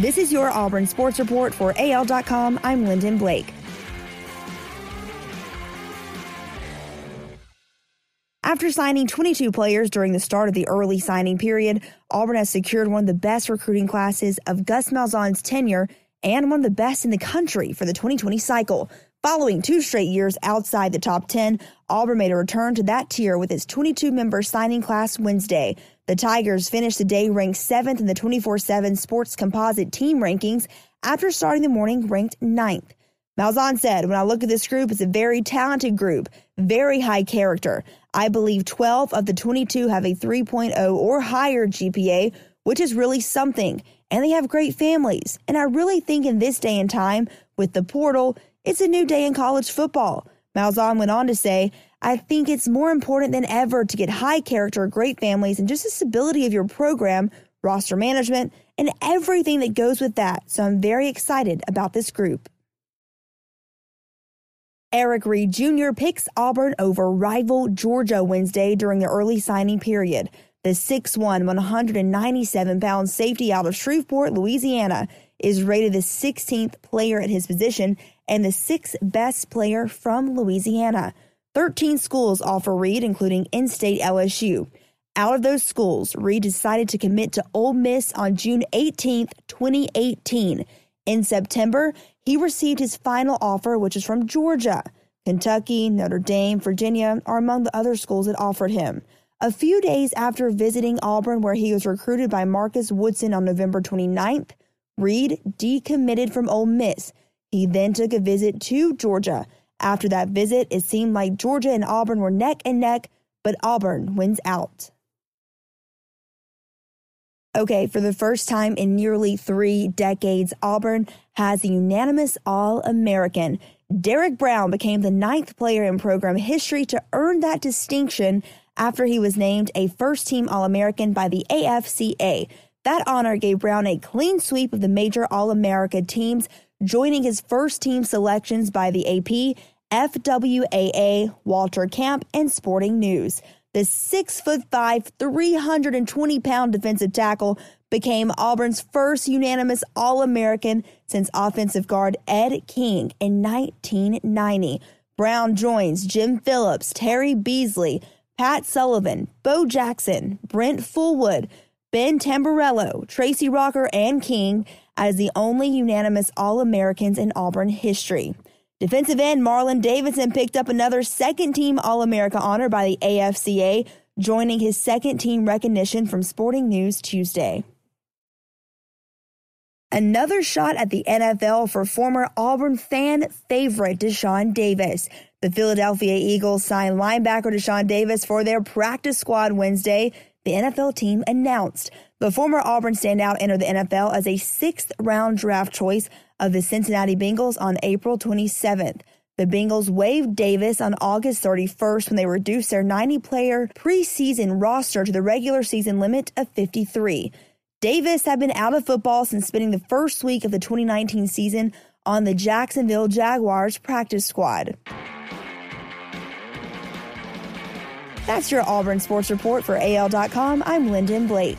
This is your Auburn Sports Report for AL.com. I'm Lyndon Blake. After signing 22 players during the start of the early signing period, Auburn has secured one of the best recruiting classes of Gus Malzahn's tenure and one of the best in the country for the 2020 cycle. Following two straight years outside the top 10, Auburn made a return to that tier with its 22 member signing class Wednesday. The Tigers finished the day ranked seventh in the 24 7 sports composite team rankings after starting the morning ranked ninth. Malzahn said, When I look at this group, it's a very talented group, very high character. I believe 12 of the 22 have a 3.0 or higher GPA, which is really something. And they have great families. And I really think in this day and time, with the portal, it's a new day in college football. Malzahn went on to say, I think it's more important than ever to get high character, great families, and just the stability of your program, roster management, and everything that goes with that. So I'm very excited about this group. Eric Reed Jr. picks Auburn over rival Georgia Wednesday during the early signing period. The 6'1, 197 pound safety out of Shreveport, Louisiana, is rated the 16th player at his position and the sixth best player from Louisiana. 13 schools offer Reed, including in state LSU. Out of those schools, Reed decided to commit to Ole Miss on June 18, 2018. In September, he received his final offer, which is from Georgia. Kentucky, Notre Dame, Virginia are among the other schools that offered him. A few days after visiting Auburn, where he was recruited by Marcus Woodson on November 29th, Reed decommitted from Ole Miss. He then took a visit to Georgia. After that visit, it seemed like Georgia and Auburn were neck and neck, but Auburn wins out. Okay, for the first time in nearly three decades, Auburn has a unanimous All American. Derrick Brown became the ninth player in program history to earn that distinction after he was named a first team All American by the AFCA. That honor gave Brown a clean sweep of the major All America teams, joining his first team selections by the AP, FWAA, Walter Camp, and Sporting News. The six foot five, 320 pound defensive tackle became Auburn's first unanimous All American since offensive guard Ed King in 1990. Brown joins Jim Phillips, Terry Beasley, Pat Sullivan, Bo Jackson, Brent Fullwood, Ben Tamburello, Tracy Rocker, and King as the only unanimous All Americans in Auburn history. Defensive end Marlon Davidson picked up another second team All America honor by the AFCA, joining his second team recognition from Sporting News Tuesday. Another shot at the NFL for former Auburn fan favorite Deshaun Davis. The Philadelphia Eagles signed linebacker Deshaun Davis for their practice squad Wednesday, the NFL team announced. The former Auburn standout entered the NFL as a sixth round draft choice of the Cincinnati Bengals on April 27th. The Bengals waived Davis on August 31st when they reduced their 90 player preseason roster to the regular season limit of 53. Davis had been out of football since spending the first week of the 2019 season on the Jacksonville Jaguars practice squad. That's your Auburn Sports Report for AL.com. I'm Lyndon Blake.